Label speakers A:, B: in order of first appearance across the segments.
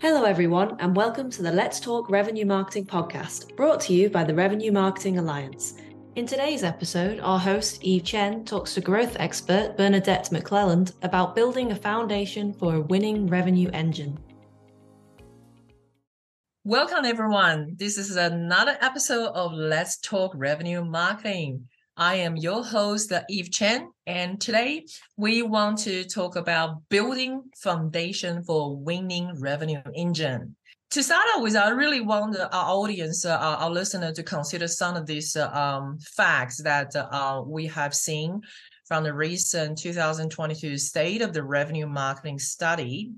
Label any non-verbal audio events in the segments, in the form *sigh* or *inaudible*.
A: Hello, everyone, and welcome to the Let's Talk Revenue Marketing podcast, brought to you by the Revenue Marketing Alliance. In today's episode, our host, Eve Chen, talks to growth expert Bernadette McClelland about building a foundation for a winning revenue engine.
B: Welcome, everyone. This is another episode of Let's Talk Revenue Marketing. I am your host, Eve Chen, and today we want to talk about building foundation for winning revenue engine. To start out with, I really want our audience, uh, our listener, to consider some of these uh, um, facts that uh, we have seen from the recent 2022 State of the Revenue Marketing Study.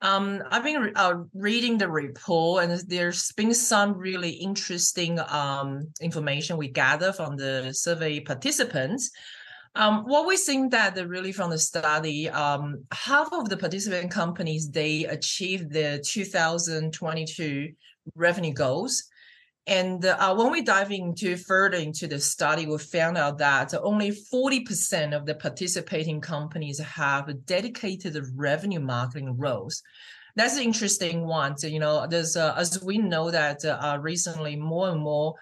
B: Um, I've been uh, reading the report, and there's been some really interesting um, information we gather from the survey participants. Um, what we think that really from the study, um, half of the participant companies they achieved their 2022 revenue goals, and uh, when we dive into further into the study, we found out that only 40% of the participating companies have dedicated revenue marketing roles. That's an interesting one. So, you know, there's uh, as we know that uh, recently more and more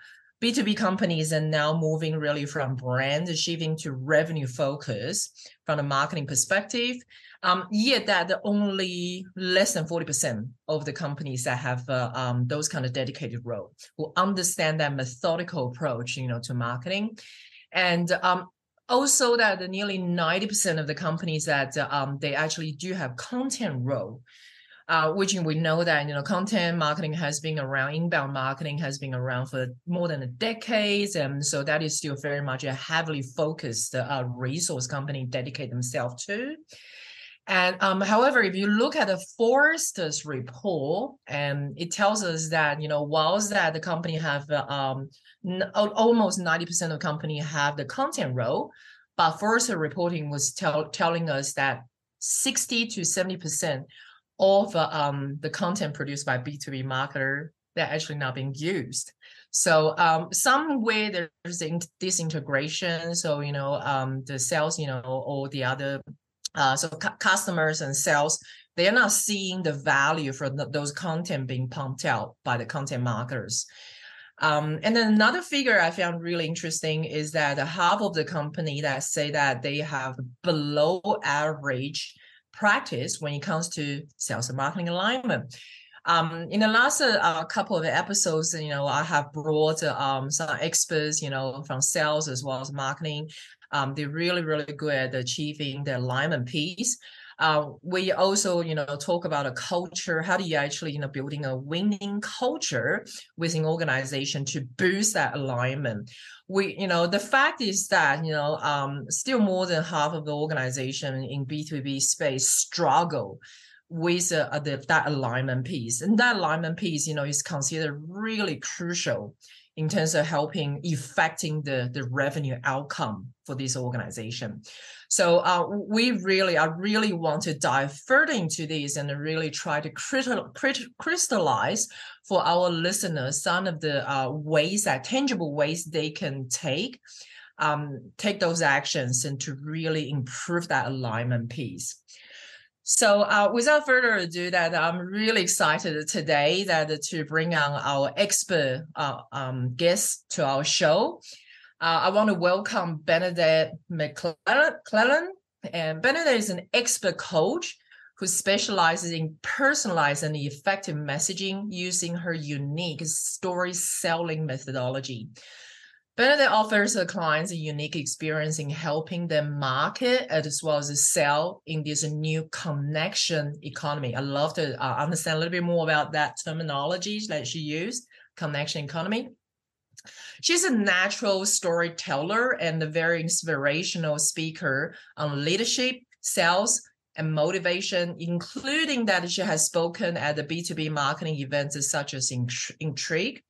B: B2B companies are now moving really from brand shifting to revenue focus from a marketing perspective. Um, yet that only less than 40% of the companies that have uh, um, those kind of dedicated role who understand that methodical approach, you know, to marketing. And um, also that nearly 90% of the companies that um, they actually do have content role. Uh, which we know that you know content marketing has been around inbound marketing has been around for more than a decade and so that is still very much a heavily focused uh, resource company dedicate themselves to and um, however, if you look at the Forrester's report, and um, it tells us that you know whilst that the company have um, n- almost ninety percent of company have the content role, but Forrester reporting was tell- telling us that sixty to seventy percent of uh, um, the content produced by B two B marketer they're actually not being used. So um, somewhere there's this integration. So you know um, the sales, you know, or the other uh, so cu- customers and sales, they are not seeing the value for the, those content being pumped out by the content marketers. Um, and then another figure I found really interesting is that half of the company that say that they have below average practice when it comes to sales and marketing alignment. Um, in the last uh, couple of episodes, you know, I have brought um, some experts, you know, from sales as well as marketing um, they're really, really good at achieving the alignment piece. Uh, we also, you know, talk about a culture. How do you actually, you know, building a winning culture within organization to boost that alignment? We, you know, the fact is that, you know, um, still more than half of the organization in B2B space struggle with uh, the, that alignment piece. And that alignment piece, you know, is considered really crucial in terms of helping affecting the, the revenue outcome for this organization. So uh, we really, I really want to dive further into this and really try to crystallize for our listeners some of the uh, ways that tangible ways they can take um, take those actions and to really improve that alignment piece. So uh, without further ado, that I'm really excited today that to bring on our expert uh, um, guest to our show. Uh, I want to welcome Bernadette McClelland. And Bernadette is an expert coach who specializes in personalized and effective messaging using her unique story selling methodology. Bernadette offers her clients a unique experience in helping them market as well as sell in this new connection economy. I love to uh, understand a little bit more about that terminology that she used, connection economy. She's a natural storyteller and a very inspirational speaker on leadership, sales, and motivation, including that she has spoken at the B2B marketing events such as Intrigue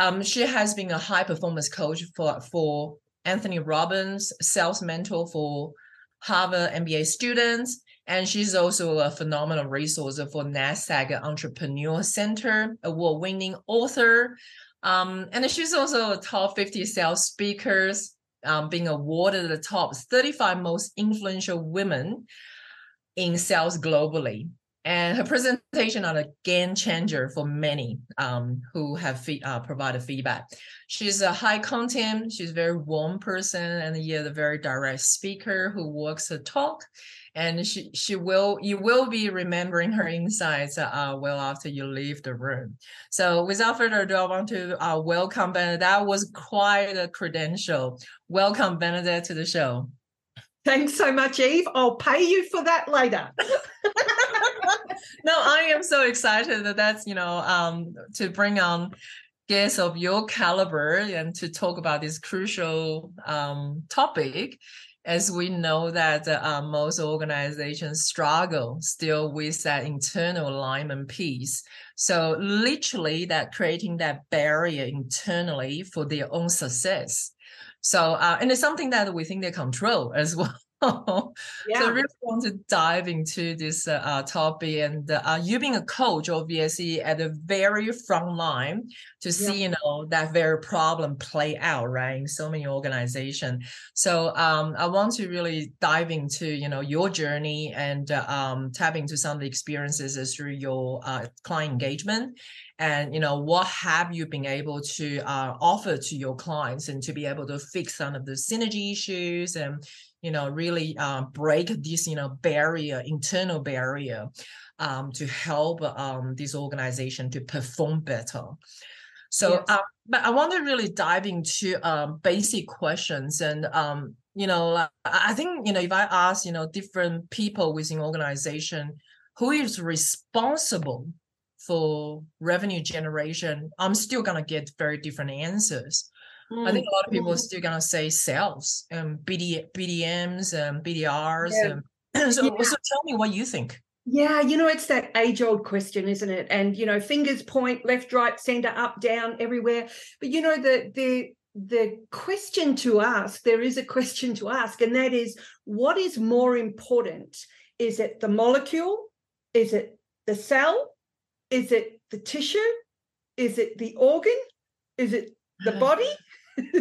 B: um, she has been a high performance coach for, for Anthony Robbins, sales mentor for Harvard MBA students. And she's also a phenomenal resource for NASDAQ Entrepreneur Center, award winning author. Um, and she's also a top 50 sales speakers, um, being awarded the top 35 most influential women in sales globally. And her presentation are a game changer for many um, who have fee- uh, provided feedback. She's a high content, she's a very warm person, and yet a very direct speaker who walks the talk. And she she will you will be remembering her insights uh, well after you leave the room. So without further ado, I want to uh, welcome Bernadette. That was quite a credential. Welcome Bernadette to the show.
C: Thanks so much, Eve. I'll pay you for that later. *laughs* *laughs*
B: no, I am so excited that that's you know um, to bring on guests of your caliber and to talk about this crucial um, topic as we know that uh, most organizations struggle still with that internal alignment piece. So literally that creating that barrier internally for their own success. So uh, and it's something that we think they control as *laughs* well yeah. *laughs* So I really want to dive into this uh, uh topic, and uh, you being a coach, obviously at the very front line to see, yeah. you know, that very problem play out, right, in so many organizations. So um, I want to really dive into, you know, your journey and uh, um, tap into some of the experiences through your uh, client engagement and you know what have you been able to uh, offer to your clients and to be able to fix some of the synergy issues and you know really uh, break this you know barrier internal barrier um, to help um, this organization to perform better so yes. uh, but i want to really dive into um, basic questions and um, you know i think you know if i ask you know different people within organization who is responsible for revenue generation i'm still going to get very different answers Mm. I think a lot of people are mm. still gonna say sales and BD, BDMs and BDRs. Yeah. And *clears throat* so, yeah. so tell me what you think.
C: Yeah, you know, it's that age old question, isn't it? And you know, fingers point left, right, center, up, down, everywhere. But you know, the the the question to ask, there is a question to ask, and that is what is more important? Is it the molecule? Is it the cell? Is it the tissue? Is it the organ? Is it the body?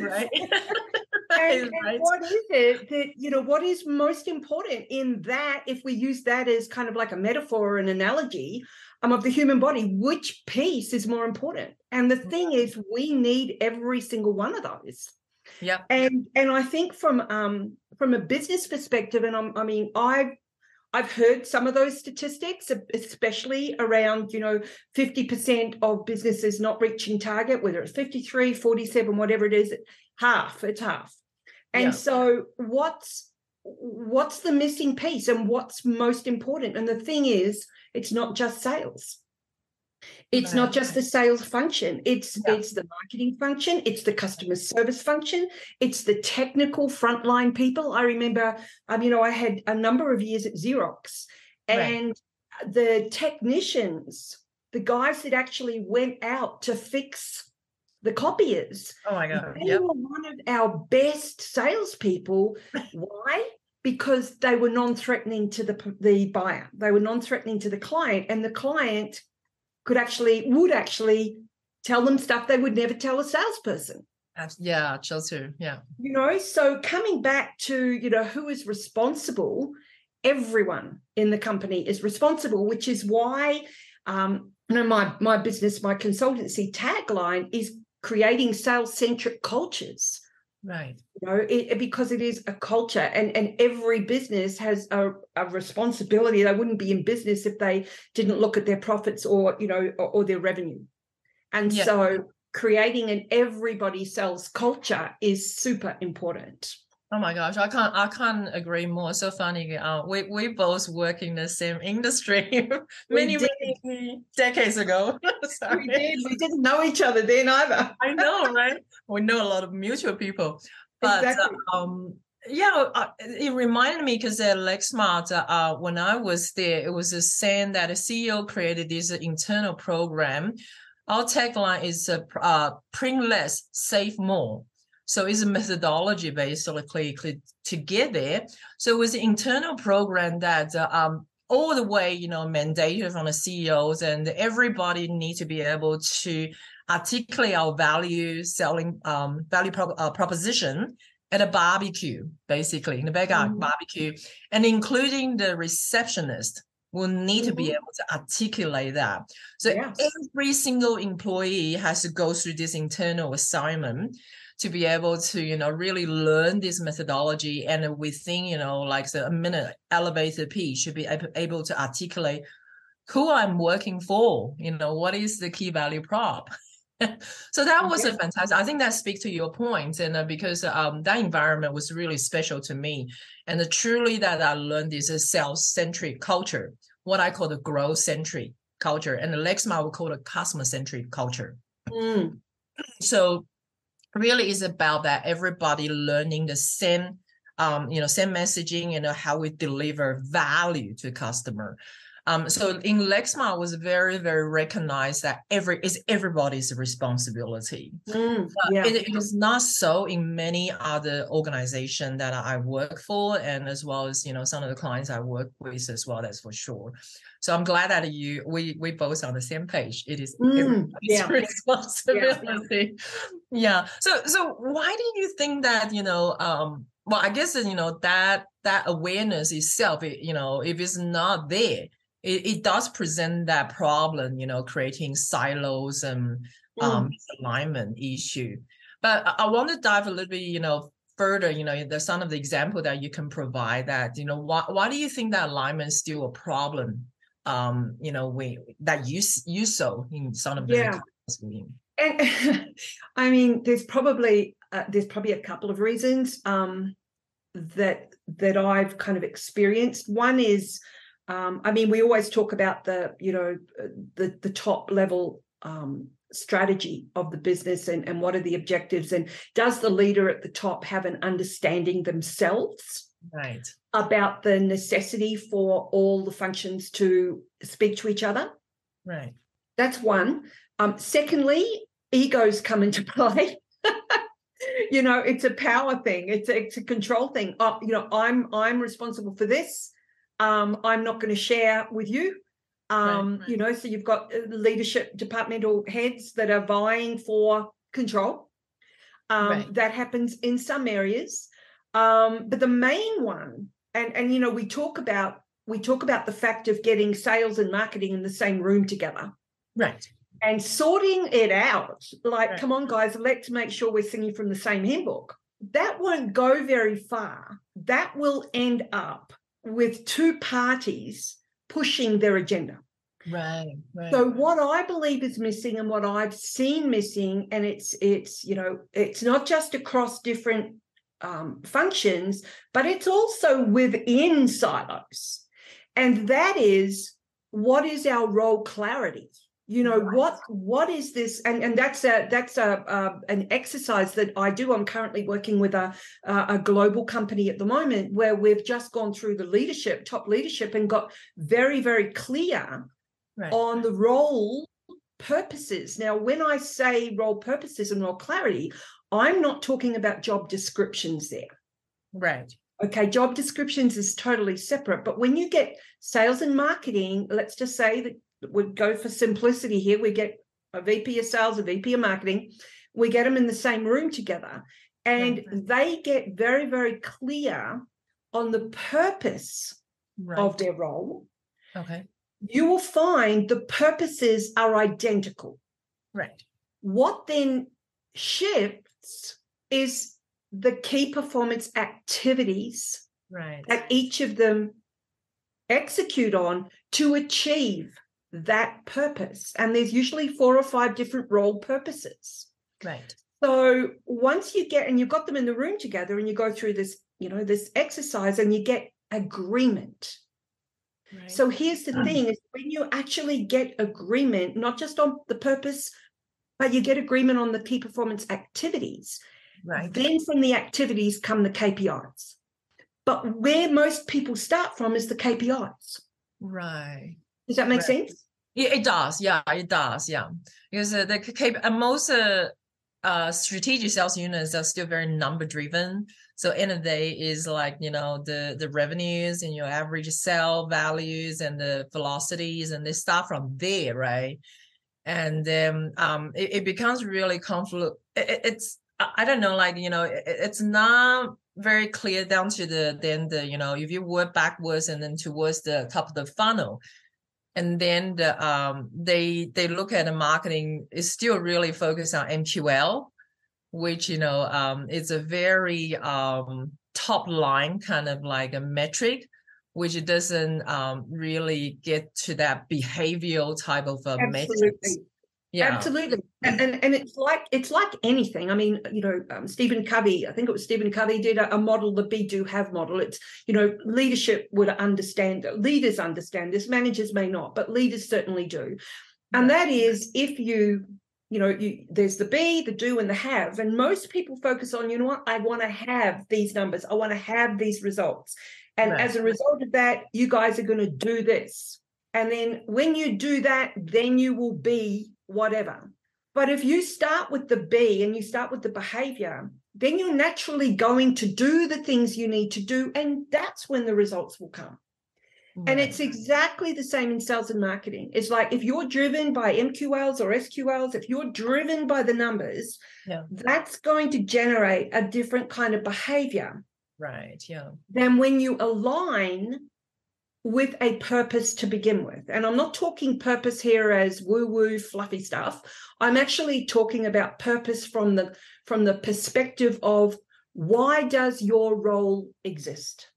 C: Right. *laughs* *laughs* And, and what is it that you know what is most important in that if we use that as kind of like a metaphor or an analogy um, of the human body which piece is more important? And the thing is we need every single one of those.
B: Yeah
C: and and i think from um from a business perspective and I'm, i mean i've I've heard some of those statistics, especially around, you know, 50% of businesses not reaching target, whether it's 53, 47, whatever it is, half, it's half. And yeah. so what's what's the missing piece and what's most important? And the thing is, it's not just sales. It's not just the sales function. It's yeah. it's the marketing function. It's the customer service function. It's the technical frontline people. I remember, um, you know, I had a number of years at Xerox, and right. the technicians, the guys that actually went out to fix the copiers.
B: Oh my god!
C: They yep. were one of our best salespeople. Why? Because they were non-threatening to the the buyer. They were non-threatening to the client, and the client could actually would actually tell them stuff they would never tell a salesperson.
B: Yeah, Chelsea. Yeah.
C: You know, so coming back to, you know, who is responsible, everyone in the company is responsible, which is why um, you know, my my business, my consultancy tagline is creating sales-centric cultures.
B: Right.
C: You know, it, because it is a culture and, and every business has a, a responsibility. They wouldn't be in business if they didn't look at their profits or, you know, or, or their revenue. And yeah. so creating an everybody sells culture is super important.
B: Oh my gosh, I can't I can't agree more. So funny. Uh, we we both work in the same *laughs* industry many many decades ago. *laughs*
C: we did. We didn't know each other then either.
B: I know, right? We know a lot of mutual people, but exactly. um, yeah, uh, it reminded me because at Lexmark, uh, when I was there, it was a saying that a CEO created this internal program. Our tagline is uh, uh, print less, save more. So it's a methodology basically to get there. So it was an internal program that uh, um, all the way, you know, mandated from the CEOs and everybody need to be able to articulate our value selling um, value pro- uh, proposition at a barbecue, basically in the backyard mm-hmm. barbecue, and including the receptionist will need to be
C: Mhm.
B: able to articulate that. So
C: Yes.
B: every single employee has to go through this internal assignment to be able to, you know, really learn this methodology and within, you know, like the a minute elevator pitch should be able to articulate who I'm working for, you know, what is the key value prop. *laughs* so that was a fantastic. I think that speaks to your point, and uh, because um, that environment was really special to me, and uh, truly that I learned is a self-centric culture, what I call the growth-centric culture, and the Lexmark would call it customer-centric culture.
C: Mm.
B: So really is about that everybody learning the same um, you know same messaging you know how we deliver value to customer um, so in Lexmark was very very recognized that every is everybody's responsibility
C: Mm. Yeah.
B: it, it is not so in many other organizations that I work for, and as well as you know some of the clients I work with as well. That's for sure. So I'm glad that you we we both on the same page. It is
C: Mm,
B: everybody's
C: yeah. *laughs*
B: responsibility. Yeah. So so why do you think that you know? Um, well, I guess you know that that awareness itself, it, you know, if it's not there, it, it does present that problem. You know, creating silos and um, misalignment issue. But I, I want to dive a little bit, you know, further. You know, there's some of the example that you can provide. That you know, why why do you think that alignment is still a problem? Um, you know, we that you you saw in some of the
C: Yeah. And *laughs* I mean, there's probably uh, there's probably a couple of reasons um, that that I've kind of experienced. One is, um, I mean, we always talk about the you know the the top level um, strategy of the business and and what are the objectives and does the leader at the top have an understanding themselves
B: Right.
C: about the necessity for all the functions to speak to each other?
B: Right.
C: That's one. Um, secondly, egos come into *laughs* play. you know, it's a power thing. It's a, it's a control thing. Oh, you know, I'm I'm responsible for this. Um, I'm not going to share with you. Um,
B: right.
C: You know, so you've got uh, leadership departmental heads that are vying for control. Um,
B: Right.
C: That happens in some areas, um, but the main one, and and you know, we talk about we talk about the fact of getting sales and marketing in the same room together
B: Right.
C: and sorting it out. Like,
B: Right.
C: come on, guys, let's make sure we're singing from the same hymn book. That won't go very far. That will end up with two parties pushing their agenda.
B: Right. Right.
C: So what I believe is missing and what I've seen missing, and it's it's you know it's not just across different um, functions, but it's also within silos, and that is what is our role clarity. You know what what is this, and and that's a that's a, a an exercise that I do. I'm currently working with a a a global company at the moment where we've just gone through the leadership, top leadership, and got very very clear
B: right.
C: on the role purposes. Now, when I say role purposes and role clarity, I'm not talking about job descriptions there.
B: right.
C: Okay, job descriptions is totally separate. But when you get sales and marketing, let's just say that we go for simplicity here. We get a VP of sales, a VP of marketing, we get them in the same room together, and they get very, very clear on the purpose
B: Right.
C: of their role.
B: okay.
C: You will find the purposes are identical.
B: Right.
C: What then shifts is the key performance activities
B: Right.
C: that each of them execute on to achieve that purpose. And there's usually four or five different role purposes.
B: Right.
C: So once you get and you've got them in the room together and you go through this, you know, this exercise and you get agreement.
B: Right.
C: So here's the hmm. thing is when you actually get agreement, not just on the purpose, but you get agreement on the key performance activities,
B: right.
C: then from the activities come the KPIs. But where most people start from is the KPIs.
B: Right.
C: Does that make
B: Right.
C: sense?
B: Yeah, it does. Yeah, it does. Yeah, because uh, the K- uh, most uh, uh, strategic sales units are still very number driven. So end of the day is like you know the the revenues and your average sale values and the velocities and they start from there, right? And then um, it, it becomes really conflict. It, it- it's I I don't know, like you know, it, it's not very clear down to the then the you know if you work backwards and then towards the top of the funnel and then the um they they look at the marketing is still really focused on mql which you know um is a very um top line kind of like a metric which doesn't um really get to that behavioral type of a metric
C: yeah. Absolutely. And, and and it's like it's like anything. I mean you know um, stephen covey i think it was stephen covey did a, a, model the be do have model. It's you know leadership would understand leaders understand this. Managers may not but leaders certainly do. And that is if you you know you there's the be the do and the have. And most people focus on you know what? I want to have these numbers. I want to have these results. And right. as a result of that you guys are going to do this. And then when you do that then you will be whatever. But if you start with the B and you start with the behavior, then you're naturally going to do the things you need to do. And that's when the results will come. Right. And it's exactly the same in sales and marketing. It's like if you're driven by MQLs or SQLs, if you're driven by the numbers, yeah. that's going to generate a different kind of behavior.
B: Right. Yeah.
C: Than when you align with a purpose to begin with. And I'm not talking purpose here as woo-woo fluffy stuff. I'm actually talking about purpose from the from the perspective of why does your role exist?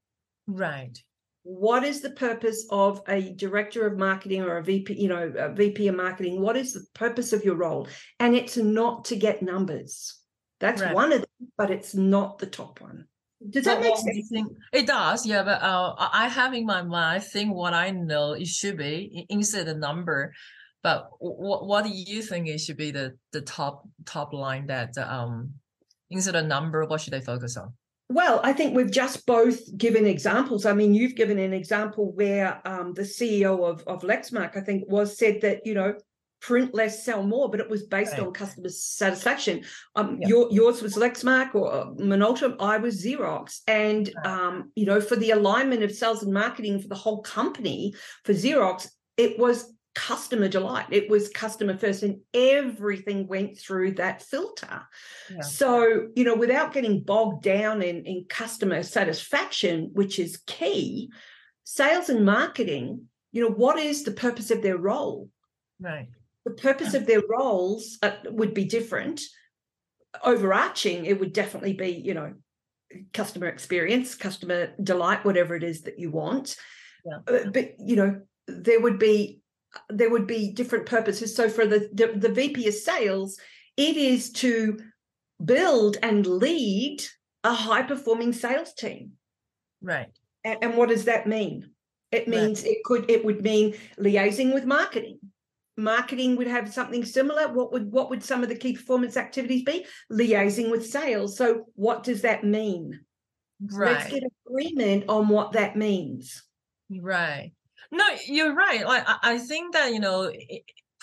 B: Right.
C: What is the purpose of a director of marketing or a VP, you know, a VP of marketing? What is the purpose of your role? And it's not to get numbers. That's right. one of them, but it's not the top one. Does that make sense?
B: Think, it does, yeah. But uh, I have in my mind, I think what I know it should be instead of number. But what what do you think it should be the the top top line that um instead of number, what should they focus on?
C: Well, I think we've just both given examples. I mean, you've given an example where um, the CEO of, of Lexmark, I think, was said that, you know, print less, sell more, but it was based right. on customer satisfaction. Um, your, yours was Lexmark or uh, Minolta. I was Xerox, and um, you know, for the alignment of sales and marketing for the whole company for Xerox, it was customer delight. It was customer first, and everything went through that filter. Yeah. So, you know, without getting bogged down in, in customer satisfaction, which is key, sales and marketing, you know, what is the purpose of their role?
B: Right
C: the purpose of their roles uh, would be different. Overarching, it would definitely be, you know, customer experience, customer delight, whatever it is that you want. Yeah. Uh, but you know, there would be there would be different purposes. So for the, the the VP of sales, it is to build and lead a high performing sales team.
B: Right.
C: And, and what does that mean? It means right. it could it would mean liaising with marketing marketing would have something similar what would what would some of the key performance activities be? Liaising with sales. So what does that mean? Right let's get agreement on what that means.
B: Right. No you're right. Like i, think that you know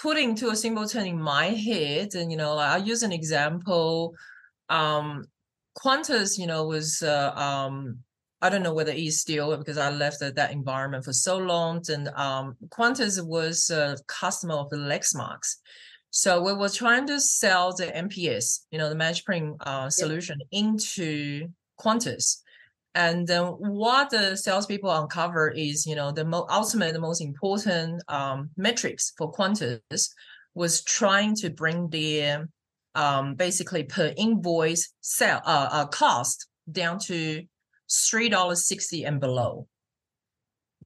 B: putting to a simple term in my head and you know like i use an example. Um qantas you know was uh, um I don't know whether it's still because I left that environment for so long. And um, Qantas was a customer of the Lexmarks. So we were trying to sell the MPS, you know, the managed print uh, solution yeah. into Qantas. And then what the salespeople uncover is, you know, the mo- ultimate, the most important um, metrics for Qantas was trying to bring their um, basically per invoice sell uh, uh, cost down to $3.60 and below.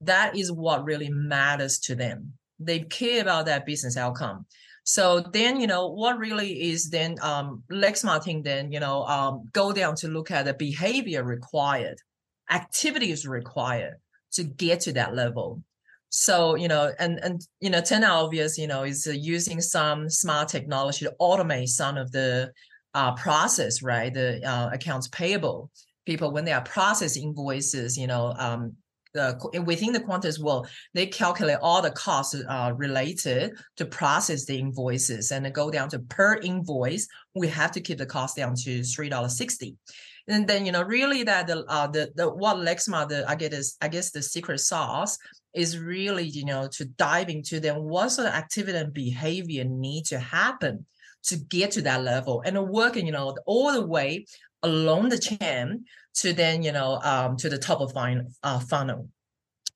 B: That is what really matters to them. They care about that business outcome. So then, you know, what really is then um, Lexmark then, you know, um, go down to look at the behavior required, activities required to get to that level. So, you know, and, and, you know, 10 obvious, you know, is uh, using some smart technology to automate some of the uh, process, right? The uh, accounts payable people when they are processing invoices, you know, um, the, within the Qantas world, they calculate all the costs uh, related to process the invoices and go down to per invoice. We have to keep the cost down to three dollars sixty, and then you know really that the uh, the the what Lexma the I guess I guess the secret sauce is really you know to dive into then what sort of activity and behavior need to happen to get to that level and working you know all the way along the chain to then you know um, to the top of fine, uh, funnel.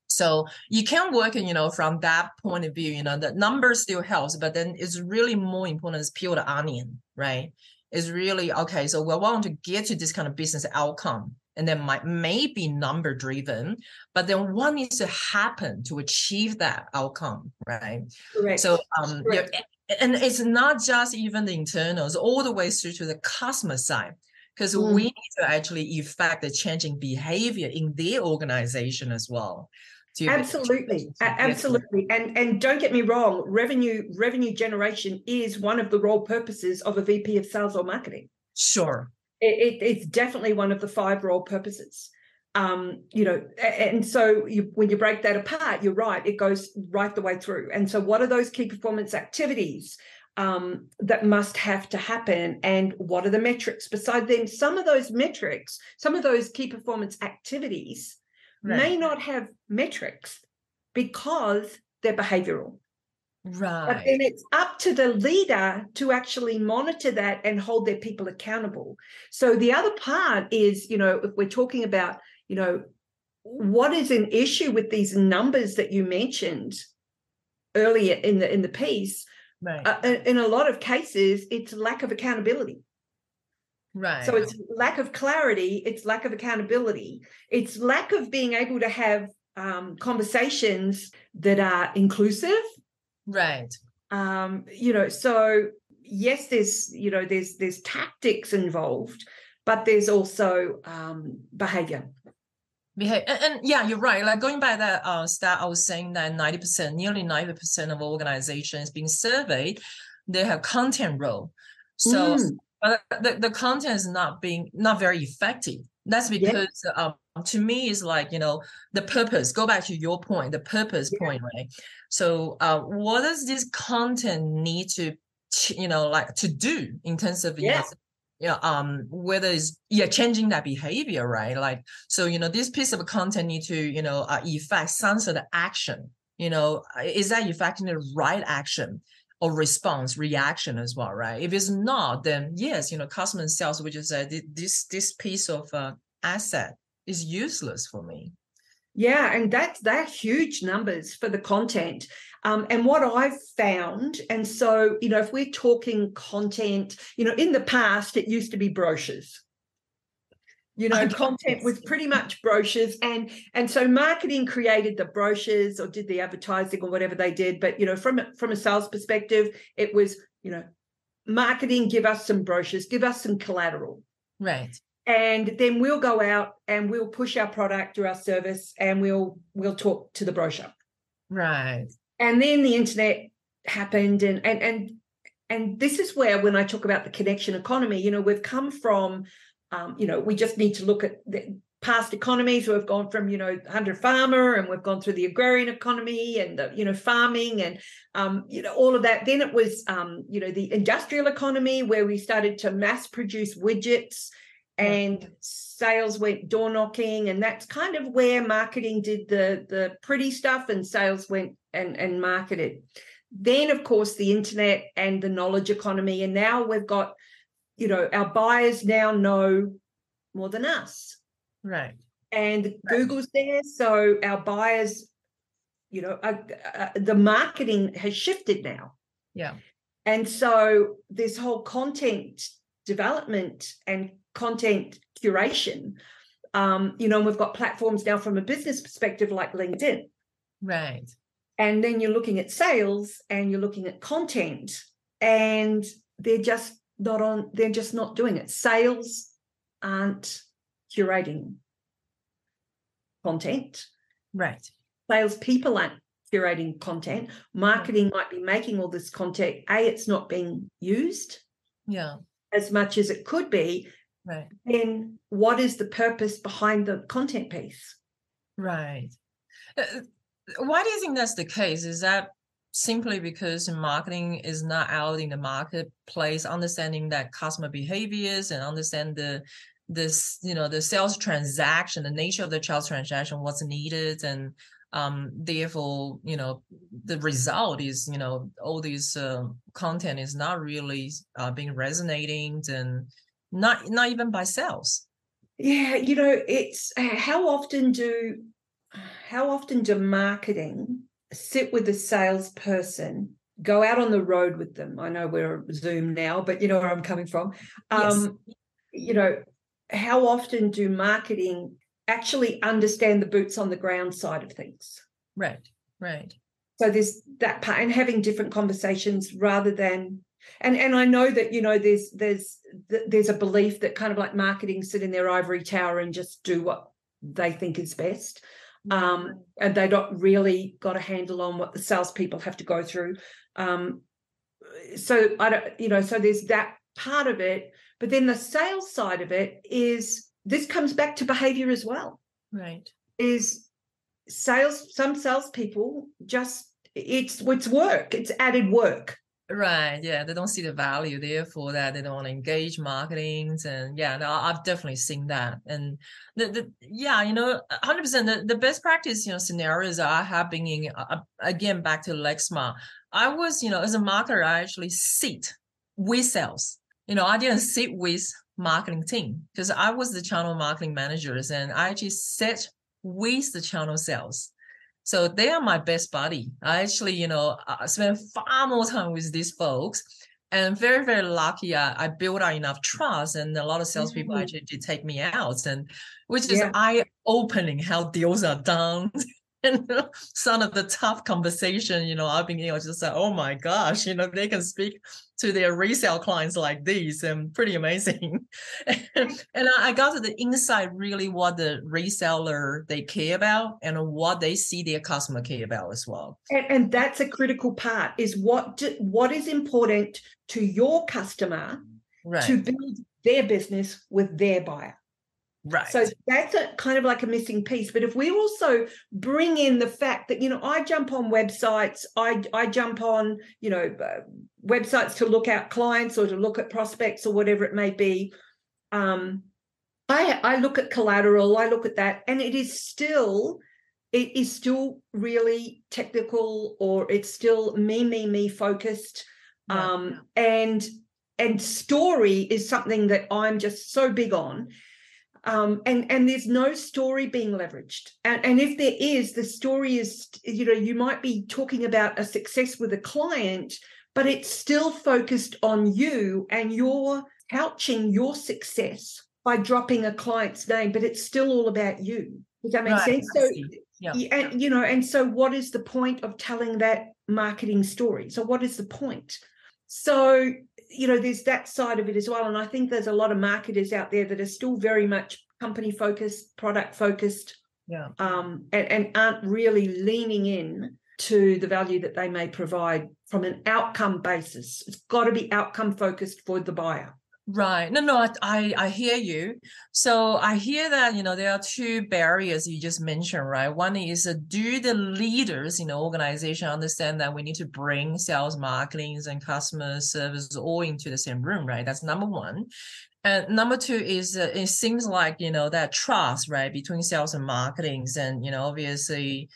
B: So you can work you know from that point of view you know the number still helps but then it's really more important is peel the onion right? Is really okay so we want to get to this kind of business outcome and then might may be number driven but then what needs to happen to achieve that outcome right?
C: Right
B: so um Correct. and it's not just even the internals all the way through to the customer side because mm. we need to actually effect the changing behavior in their organization as well
C: absolutely. absolutely. And and don't get me wrong revenue revenue generation is one of the role purposes of a vp of sales or marketing.
B: Sure.
C: It, it, it's definitely one of the five role purposes. Um, you know, and so you, when you break that apart, you're right, it goes right the way through. And so, what are those key performance activities um, that must have to happen? And what are the metrics? Beside them, some of those metrics, some of those key performance activities right. may not have metrics because they're behavioral.
B: Right.
C: But then it's up to the leader to actually monitor that and hold their people accountable. So the other part is, you know, if we're talking about, you know, what is an issue with these numbers that you mentioned earlier in the in the piece?
B: Right.
C: Uh, in a lot of cases, it's lack of accountability.
B: Right.
C: So it's lack of clarity, it's lack of accountability, it's lack of being able to have um, conversations that are inclusive
B: Right.
C: Um, you know, so yes, there's you know there's there's tactics involved, but there's also um, behavior.
B: Behavior, and, and, yeah, you're right. Like going by that uh, stat, I was saying that ninety percent, nearly ninety percent of organizations being surveyed, they have content role. So, mm. but the, the content is not being not very effective. That's because um, to me is like you know the purpose. Go back to your point, the purpose yeah. point, right? So, uh, what does this content need to, you know, like to do in terms of
C: yeah.
B: Know, um, whether it's yeah changing that behavior, right? Like, so you know, this piece of content need to you know uh, effect some sort of action. You know, is that effecting the right action? or response reaction as well right if it's not then yes you know customer sales which is uh, this this piece of uh, asset is useless for me
C: yeah, and that's they're huge numbers for the content. Um, and what I've found, and so you know, if we're talking content, you know, in the past it used to be brochures. You know, content was pretty much brochures, and and so marketing created the brochures or did the advertising or whatever they did. But you know, from from a sales perspective, it was you know, marketing give us some brochures, give us some collateral.
B: Right
C: and then we'll go out and we'll push our product or our service and we'll we'll talk to the brochure.
B: Right.
C: And then the internet happened and and and and this is where when i talk about the connection economy you know we've come from um, you know we just need to look at the past economies. We've gone from you know hunter farmer and we've gone through the agrarian economy and the you know farming and um, you know all of that. Then it was um, you know the industrial economy where we started to mass produce widgets and sales went door knocking and that's kind of where marketing did the the pretty stuff and sales went and and marketed. Then of course the internet and the knowledge economy and now we've got you know our buyers now know more than us.
B: Right.
C: And right. google's there so our buyers you know uh, uh, the marketing has shifted now.
B: Yeah.
C: And so this whole content development and content curation. Um, you know, and we've got platforms now from a business perspective like LinkedIn.
B: Right.
C: And then you're looking at sales and you're looking at content, and they're just not on, they're just not doing it. Sales aren't curating content.
B: Right.
C: Sales people aren't curating content. Marketing might be making all this content. A, it's not being used.
B: Yeah.
C: As much as it could be.
B: Right.
C: Then what is the purpose behind the content piece?
B: Right. Uh, why do you think that's the case? Is that simply because marketing is not out in the marketplace, understanding that customer behaviors and understand the this you know the sales transaction, the nature of the sales transaction, what's needed, and um, therefore you know the result is you know all this uh, content is not really uh, being resonating and not not even by sales
C: yeah you know it's how often do how often do marketing sit with a salesperson go out on the road with them? I know we're zoom now but you know where i'm coming from. Um yes. you know how often do marketing actually understand the boots on the ground side of things?
B: Right right.
C: So there's that part and having different conversations rather than and and I know that you know there's there's there's a belief that kind of like marketing sit in their ivory tower and just do what they think is best. Um, and they don't really got a handle on what the salespeople have to go through. Um, so I don't, you know, so there's that part of it, but then the sales side of it is this comes back to behavior as well.
B: Right.
C: Is sales some salespeople just it's it's work, it's added work.
B: Right. Yeah. They don't see the value therefore that they don't want to engage marketing. And yeah, no, I've definitely seen that. And the, the yeah, you know, 100% the, the best practice, you know, scenarios are happening uh, again, back to Lexmark. I was, you know, as a marketer, I actually sit with sales. You know, I didn't sit with marketing team because I was the channel marketing managers and I actually sat with the channel sales so they are my best buddy. I actually, you know, I spend far more time with these folks and very, very lucky I, I built out enough trust and a lot of salespeople mm-hmm. actually did take me out and which is yeah. eye-opening how deals are done *laughs* *laughs* and some of the tough conversation, you know, I've been able to just say, oh my gosh, *laughs* you know, they can speak to their resale clients like this and pretty amazing. *laughs* and, I got to the insight really what the reseller they care about and what they see their customer care about as well.
C: And, and that's a critical part is what do, what is important to your customer right. to build their business with their buyer.
B: Right.
C: So that's a kind of like a missing piece. But if we also bring in the fact that, you know, I jump on websites, I, I jump on, you know, uh, websites to look at clients or to look at prospects or whatever it may be. Um, I, I look at collateral, I look at that, and it is still, it is still really technical or it's still me, me, me focused. Um, and and story is something that I'm just so big on um, and and there's no story being leveraged. And, and if there is the story is you know you might be talking about a success with a client but it's still focused on you and you're couching your success by dropping a client's name but it's still all about you. Does that make right, sense? So yeah. and you know and so what is the point of telling that marketing story? So what is the point? So you know, there's that side of it as well. And I think there's a lot of marketers out there that are still very much company focused, product focused,
B: yeah,
C: um, and, and aren't really leaning in to the value that they may provide from an outcome basis. It's got to be outcome focused for the buyer.
B: Right. No, no, I, I hear you. So I hear that, you know, there are two barriers you just mentioned, right? One is uh, do the leaders in the organization understand that we need to bring sales, marketing, and customer service all into the same room, right? That's number one. And number two is uh, it seems like, you know, that trust, right, between sales and marketing. And, you know, obviously,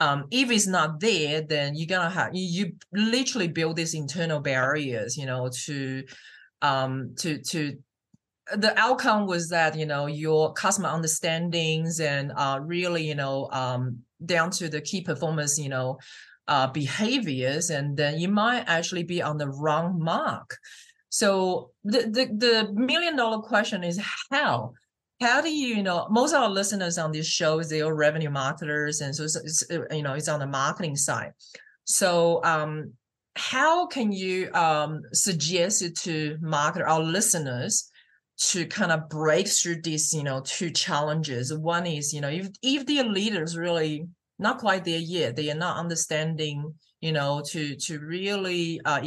B: um, if it's not there, then you're gonna have you, you literally build these internal barriers, you know, to um, to to the outcome was that you know your customer understandings and uh, really you know um, down to the key performance you know uh, behaviors and then you might actually be on the wrong mark. So the, the the million dollar question is how? How do you, you know most of our listeners on this show they are revenue marketers and so it's, it's you know it's on the marketing side. So um how can you um, suggest to market our listeners to kind of break through these, you know, two challenges? One is, you know, if if the leaders really not quite there yet, they are not understanding, you know, to to really uh,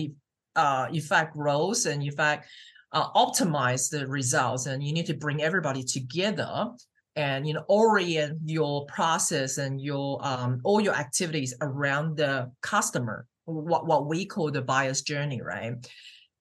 B: uh, effect growth and effect uh, optimize the results, and you need to bring everybody together and you know orient your process and your um, all your activities around the customer what, what we call the buyer's journey, right?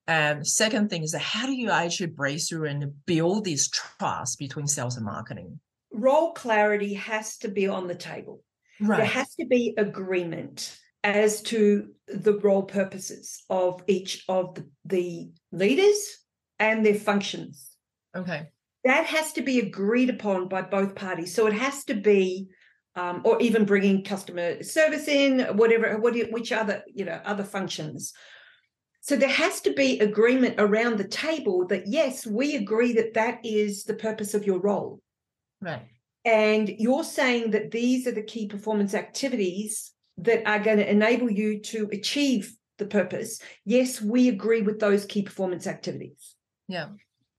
B: And second thing is that how do you actually break through and build this trust between sales and marketing?
C: Role clarity has to be on the table. Right. There has to be agreement as to the role purposes of each of the, the leaders and their functions.
B: Okay.
C: that has to be agreed upon by both parties. So it has to be, um, or even bringing customer service in, whatever, what, which other, you know, other functions. So there has to be agreement around the table that yes, we agree that that is the purpose of your role.
B: Right.
C: And you're saying that these are the key performance activities that are going to enable you to achieve the purpose. Yes, we agree with those key performance activities.
B: Yeah.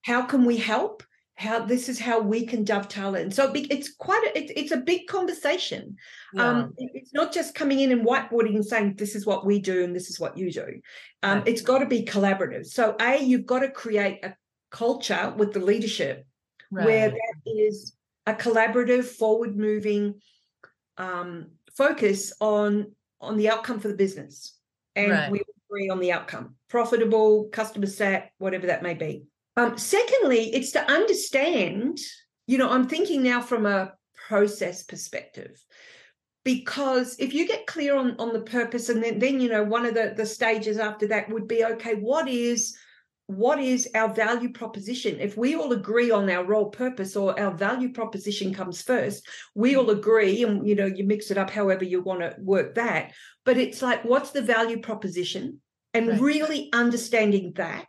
C: How can we help? How this is how we can dovetail it. And so it's quite a, it's, it's a big conversation. Yeah. Um, it's not just coming in and whiteboarding and saying this is what we do and this is what you do. Um, right. It's got to be collaborative. So a you've got to create a culture with the leadership right. where that is a collaborative, forward moving um, focus on on the outcome for the business, and right. we agree on the outcome, profitable, customer sat, whatever that may be. Um, secondly, it's to understand, you know, I'm thinking now from a process perspective. Because if you get clear on, on the purpose, and then, then you know, one of the, the stages after that would be okay, what is what is our value proposition? If we all agree on our role purpose or our value proposition comes first, we all agree, and you know, you mix it up however you want to work that. But it's like, what's the value proposition? And right. really understanding that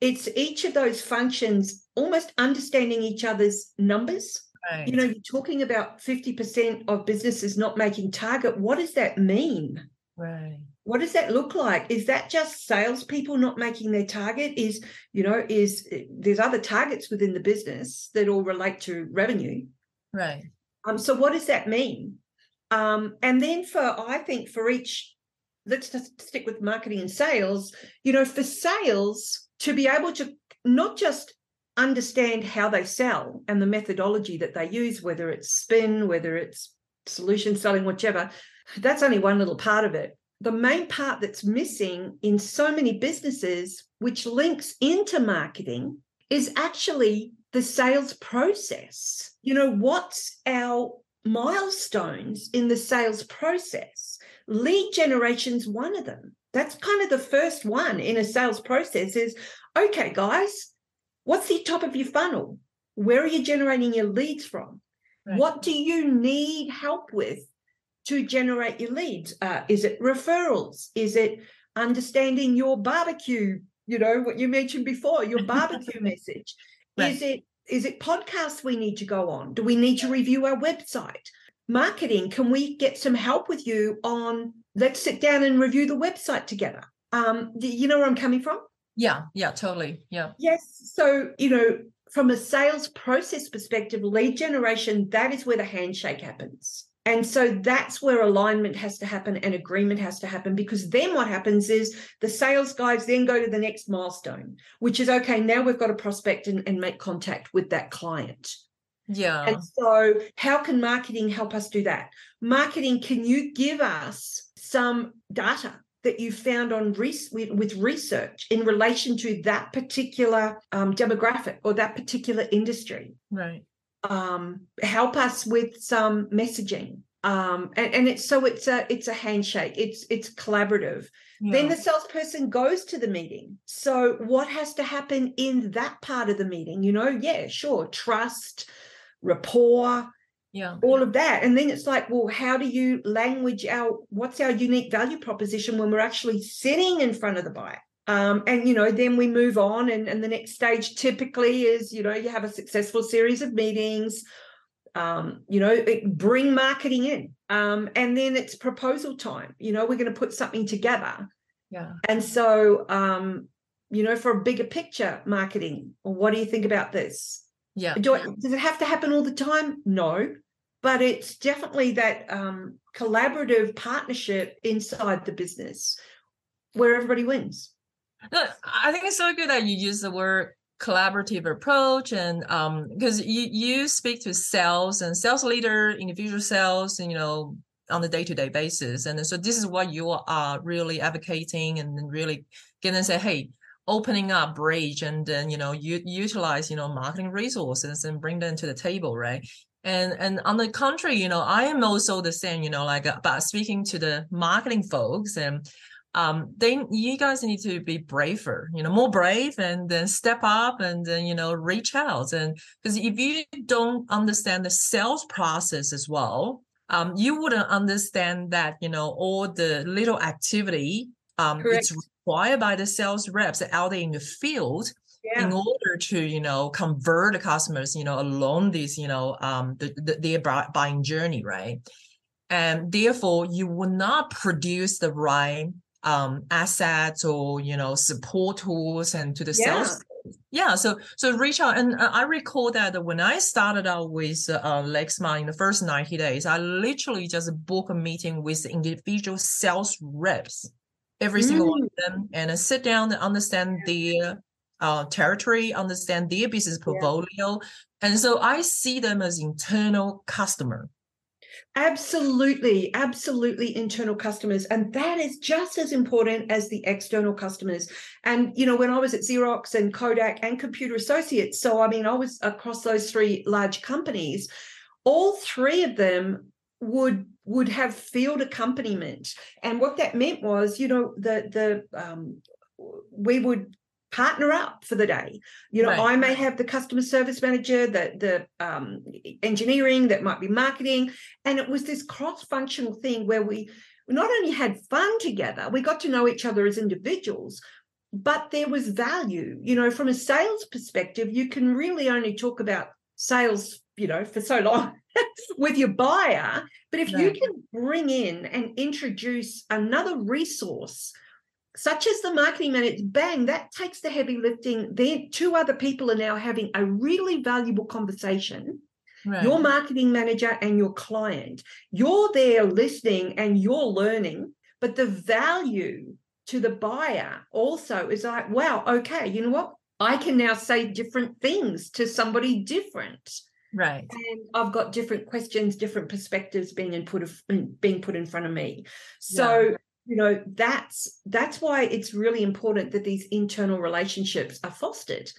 C: it's each of those functions almost understanding each other's numbers. Right. You know, you're talking about 50% of businesses not making target. What does that mean?
B: Right.
C: What does that look like? Is that just salespeople not making their target? Is, you know, is there's other targets within the business that all relate to revenue.
B: Right.
C: Um, so what does that mean? Um, and then for I think for each, let's just stick with marketing and sales, you know, for sales, to be able to not just understand how they sell and the methodology that they use, whether it's spin, whether it's solution selling, whichever, that's only one little part of it. The main part that's missing in so many businesses, which links into marketing, is actually the sales process. You know, what's our milestones in the sales process? Lead generation's one of them that's kind of the first one in a sales process is okay guys what's the top of your funnel? Where are you generating your leads from? Right. what do you need help with to generate your leads? Uh, is it referrals? Is it understanding your barbecue you know what you mentioned before your *laughs* barbecue message? Right. is it is it podcasts we need to go on? Do we need to review our website marketing can we get some help with you on let's sit down and review the website together. Um, you know where I'm coming from?
B: Yeah, yeah, totally. Yeah.
C: Yes. So, you know, from a sales process perspective, lead generation, that is where the handshake happens. And so that's where alignment has to happen and agreement has to happen because then what happens is the sales guys then go to the next milestone, which is okay, now we've got to prospect and, and make contact with that client.
B: Yeah.
C: And so, how can marketing help us do that? Marketing, can you give us some data that you found on with, with research in relation to that particular um, demographic or that particular industry.
B: Right.
C: Um, help us with some messaging. Um, and, and it's so it's a it's a handshake. It's it's collaborative. Yeah. Then the salesperson goes to the meeting. So what has to happen in that part of the meeting? You know, yeah, sure, trust, rapport,
B: yeah.
C: all of that. And then it's like well how do you language our what's our unique value proposition when we're actually sitting in front of the buyer um, and you know then we move on and, and the next stage typically is you know you have a successful series of meetings um, you know it, bring marketing in. Um, and then it's proposal time. You know we're going to put something together.
B: Yeah.
C: And so um, you know for a bigger picture marketing what do you think about this
B: yeah.
C: Do I, does it have to happen all the time? No, but it's definitely that um, collaborative partnership inside the business where everybody wins.
B: No, I think it's so good that you use the word collaborative approach and um because you you speak to sales and sales leader individual sales and you know on a day-to-day basis and so this is what you are really advocating and really getting to say hey opening up bridge and then you know you utilize you know marketing resources and bring them to the table right and and on the contrary you know i am also the same you know like about uh, speaking to the marketing folks and um, then you guys need to be braver, you know, more brave and then step up and then, you know, reach out. And because if you don't understand the sales process as well, um, you wouldn't understand that, you know, all the little activity um, it's required by the sales reps out there in the field yeah. in order to you know convert the customers you know along this you know um the, the, their buying journey right and therefore you will not produce the right um assets or you know support tools and to the yeah. sales yeah so so reach out and i recall that when i started out with uh, lexmark in the first 90 days i literally just book a meeting with individual sales reps every single mm. one of them and sit down and understand their uh, territory, understand their business portfolio. Yeah. And so I see them as internal customer.
C: Absolutely, absolutely internal customers. And that is just as important as the external customers. And, you know, when I was at Xerox and Kodak and Computer Associates, so I mean, I was across those three large companies, all three of them would would have field accompaniment. And what that meant was you know the the um, we would partner up for the day. You know right. i may have the customer service manager the the um, engineering that might be marketing. And it was this cross functional thing where we not only had fun together we got to know each other as individuals but there was value. You know from a sales perspective you can really only talk about sales you know for so long *laughs* with your buyer but if right. you can bring in and introduce another resource such as the marketing manager, bang, that takes the heavy lifting. Then two other people are now having a really valuable conversation. Right. Your marketing manager and your client. You're there listening and you're learning, but the value to the buyer also is like, wow, okay, you know what? I can now say different things to somebody different.
B: Right.
C: And I've got different questions, different perspectives being put being put in front of me. So yeah you know that's that's why it's really important that these internal relationships are fostered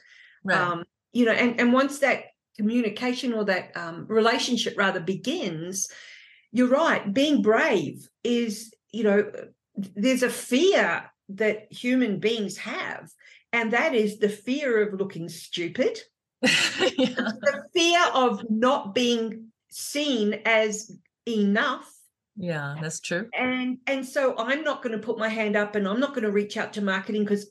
C: right. um you know and and once that communication or that um, relationship rather begins you're right being brave is you know there's a fear that human beings have and that is the fear of looking stupid *laughs* yeah. the fear of not being seen as enough
B: yeah, that's true.
C: And and so I'm not going to put my hand up and I'm not going to reach out to marketing because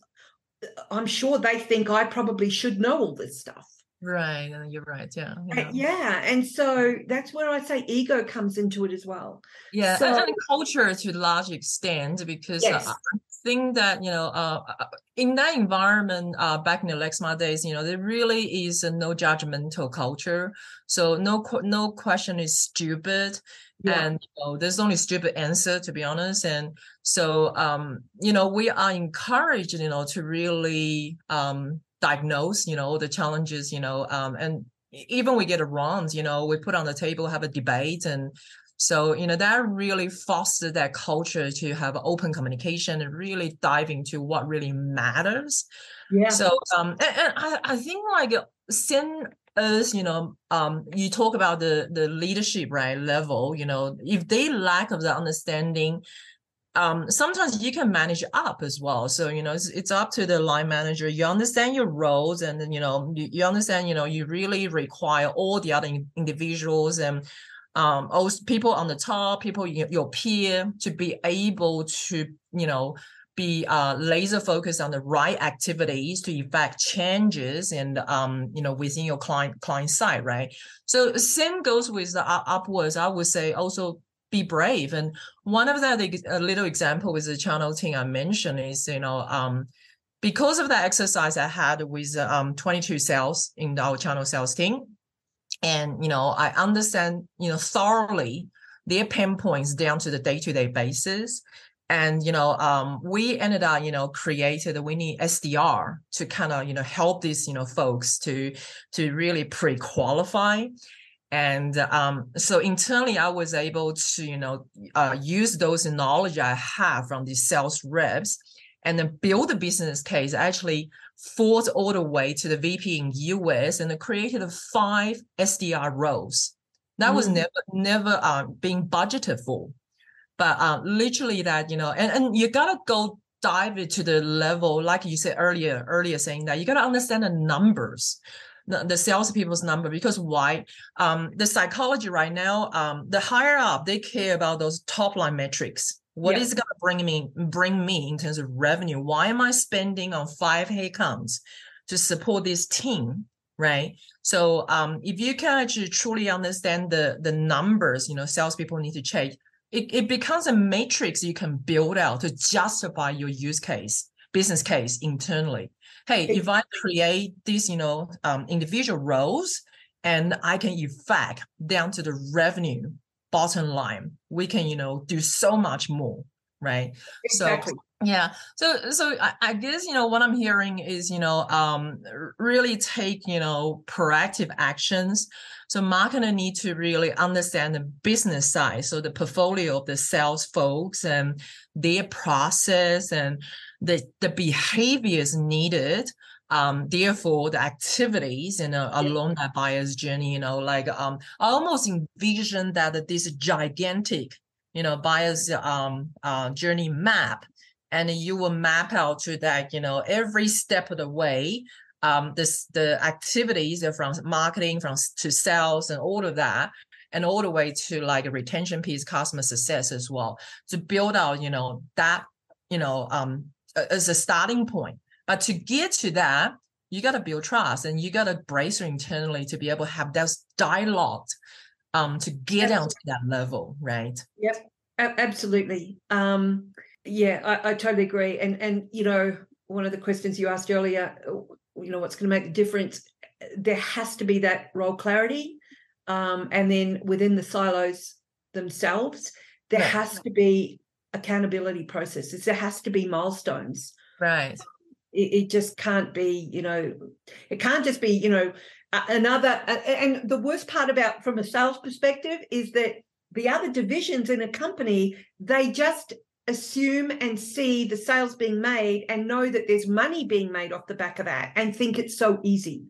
C: uh, I'm sure they think I probably should know all this stuff.
B: Right, you're right. Yeah,
C: yeah, yeah. And so that's where I say ego comes into it as well.
B: Yeah, so, and culture to a large extent because uh, yes. I think that you know, uh, uh, in that environment, uh, back in the Lexmark days, you know, there really is a no judgmental culture. So no, no question is stupid yeah. and you know, there's only stupid answer to be honest and so um you know we are encouraged you know to really um diagnose you know the challenges you know um and even we get it wrong you know we put on the table have a debate and so you know that really fostered that culture to have open communication and really dive into what really matters. Yeah. So um and, and I, I think like sin as you know um you talk about the the leadership right level you know if they lack of the understanding um sometimes you can manage up as well so you know it's, it's up to the line manager you understand your roles and then you know you, you understand you know you really require all the other individuals and um also people on the top people your peer to be able to you know be uh, laser focused on the right activities to effect changes and um, you know within your client client side, right? So same goes with the upwards. I would say also be brave. And one of the a little example with the channel team I mentioned is you know um, because of that exercise I had with um, 22 sales in our channel sales team, and you know I understand you know thoroughly their pain points down to the day to day basis and you know um, we ended up you know created we need sdr to kind of you know help these you know folks to to really pre-qualify and um, so internally i was able to you know uh, use those knowledge i have from these sales reps and then build a business case. Actually fought all the way to the vp in us and created five sdr roles. That mm. was never never uh, being budgeted for. But uh, literally that you know, and and you gotta go dive it to the level, like you said earlier, earlier saying that you gotta understand the numbers the, salespeople's number because why? Um, the psychology right now, um, the higher up, they care about those top line metrics. What yeah. is going to bring me bring me in terms of revenue? Why am I spending on five headcounts to support this team? Right. So um, if you can actually truly understand the the numbers, you know, salespeople need to check. It, it becomes a matrix you can build out to justify your use case, business case internally hey, if I create these, you know, um, individual roles and I can effect down to the revenue bottom line, we can, you know, do so much more, right? Exactly. So yeah. So so I, I guess, you know, what I'm hearing is, you know, um really take, you know, proactive actions. So marketer need to really understand the business side. So the portfolio of the sales folks and their process and the, the behaviors needed um, therefore the activities you know along that buyer's journey you know like um i almost envision that this gigantic you know buyer's um uh, journey map and you will map out to that you know every step of the way um this the activities from marketing from to sales and all of that and all the way to like a retention piece customer success as well. To build out you know that you know um as a starting point. But to get to that, you got to build trust and you got to brace internally to be able to have those dialogue um, to get down to that level, right?
C: Yep, absolutely. Um, yeah, I, I totally agree. And and you know, one of the questions you asked earlier, you know, what's going to make the difference? There has to be that role clarity, um, and then within the silos themselves, there right. has to be accountability processes. There has to be milestones.
B: Right.
C: It, it just can't be, you know, it can't just be, you know, another. And the worst part about from a sales perspective is that the other divisions in a company they just assume and see the sales being made and know that there's money being made off the back of that and think it's so easy.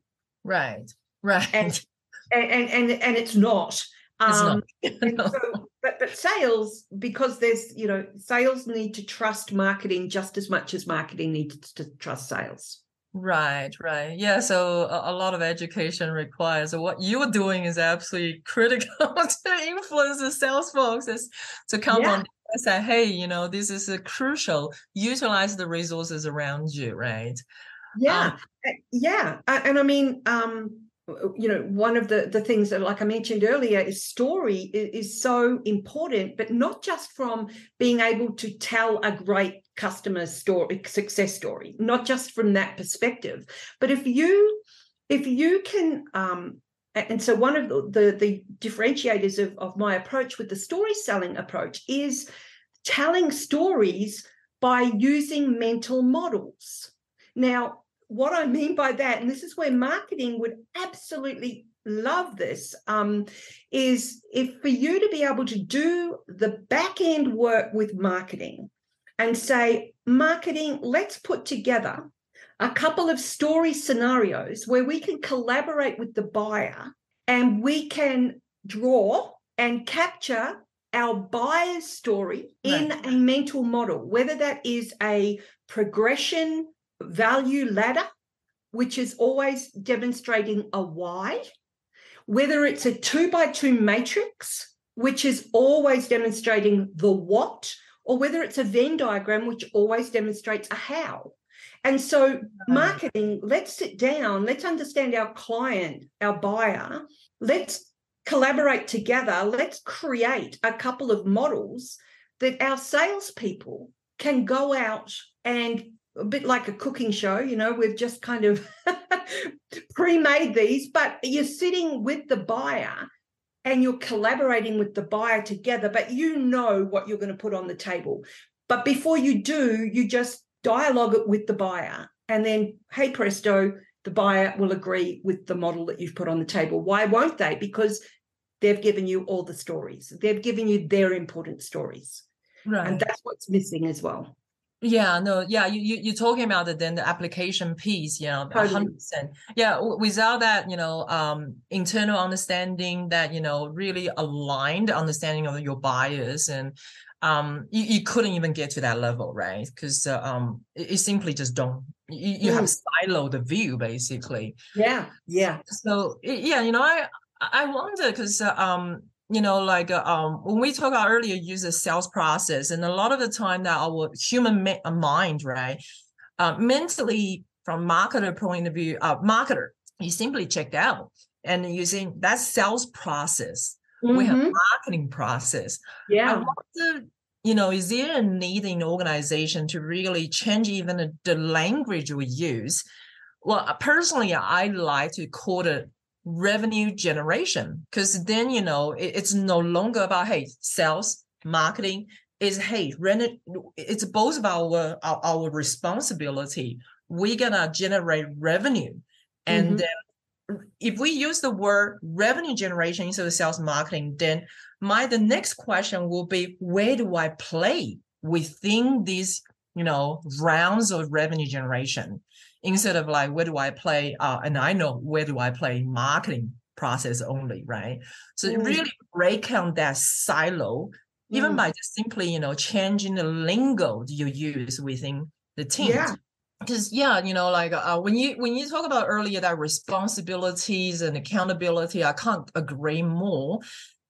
B: Right. Right.
C: And *laughs* and and, and it's not.
B: It's um,
C: not. so *laughs* but but sales because there's you know sales need to trust marketing just as much as marketing needs to trust sales.
B: Right right. Yeah so a, a lot of education requires. So what you're doing is absolutely *laughs* critical to influence the sales folks is to come yeah. on and say hey you know this is a crucial utilize the resources around you right?
C: Yeah um, eh, yeah. And i mean um you know one of the the things that like i mentioned earlier is story is, is, so important but not just from being able to tell a great customer story success story not just from that perspective. But if you if you can um and so one of the the, the differentiators of, of my approach with the story selling approach is telling stories by using mental models. Now what I mean by that, and this is where marketing would absolutely love this, um, is if for you to be able to do the back end work with marketing and say, marketing, let's put together a couple of story scenarios where we can collaborate with the buyer and we can draw and capture our buyer's story in a mental model, whether that is a progression value ladder, which is always demonstrating a why, whether it's a two by two matrix, which is always demonstrating the what, or whether it's a Venn diagram, which always demonstrates a how. And so, marketing, let's sit down, let's understand our client, our buyer, let's collaborate together, let's create a couple of models that our salespeople can go out and a bit like a cooking show, you know, we've just kind of *laughs* pre-made these, but you're sitting with the buyer and you're collaborating with the buyer together, but you know what you're going to put on the table. But before you do, you just dialogue it with the buyer. And then, hey, presto, the buyer will agree with the model that you've put on the table. Why won't they? Because they've given you all the stories, they've given you their important stories. Right. And that's what's missing as well.
B: Yeah, no, yeah, you, you you're talking about the, then the application piece, you know, hundred percent. Yeah, without that, you know, um, internal understanding that you know really aligned understanding of your buyers and um, you, you couldn't even get to that level, right? Because uh, um, it, it, simply just don't. You, you mm. have siloed the view basically.
C: Yeah, yeah.
B: So yeah, you know, I I wonder because uh, um, you know, like uh, um, when we talk about earlier, use the sales process, and a lot of the time that our human ma- uh, mind, right, uh, mentally from marketer point of view, uh, marketer, you simply checked out and using that sales process Mm-hmm. We have mm-hmm. marketing process.
C: Yeah.
B: Wonder, you know, is there a need in organization to really change even the language we use? Well, uh, personally, I like to call it revenue generation because then, you know, it, it's no longer about, hey, sales, marketing, is hey, it's both of our, our, our responsibility. We're gonna generate revenue. And mm-hmm. then if we use the word revenue generation instead of sales marketing, then my the next question will be where do I play within these you know rounds of revenue generation instead of like where do I play uh, and I know where do I play marketing process only right so mm. really break down that silo even mm. by just simply you know changing the lingo you use within the team
C: yeah
B: because yeah you know like uh, when you when you talk about earlier that responsibilities and accountability i can't agree more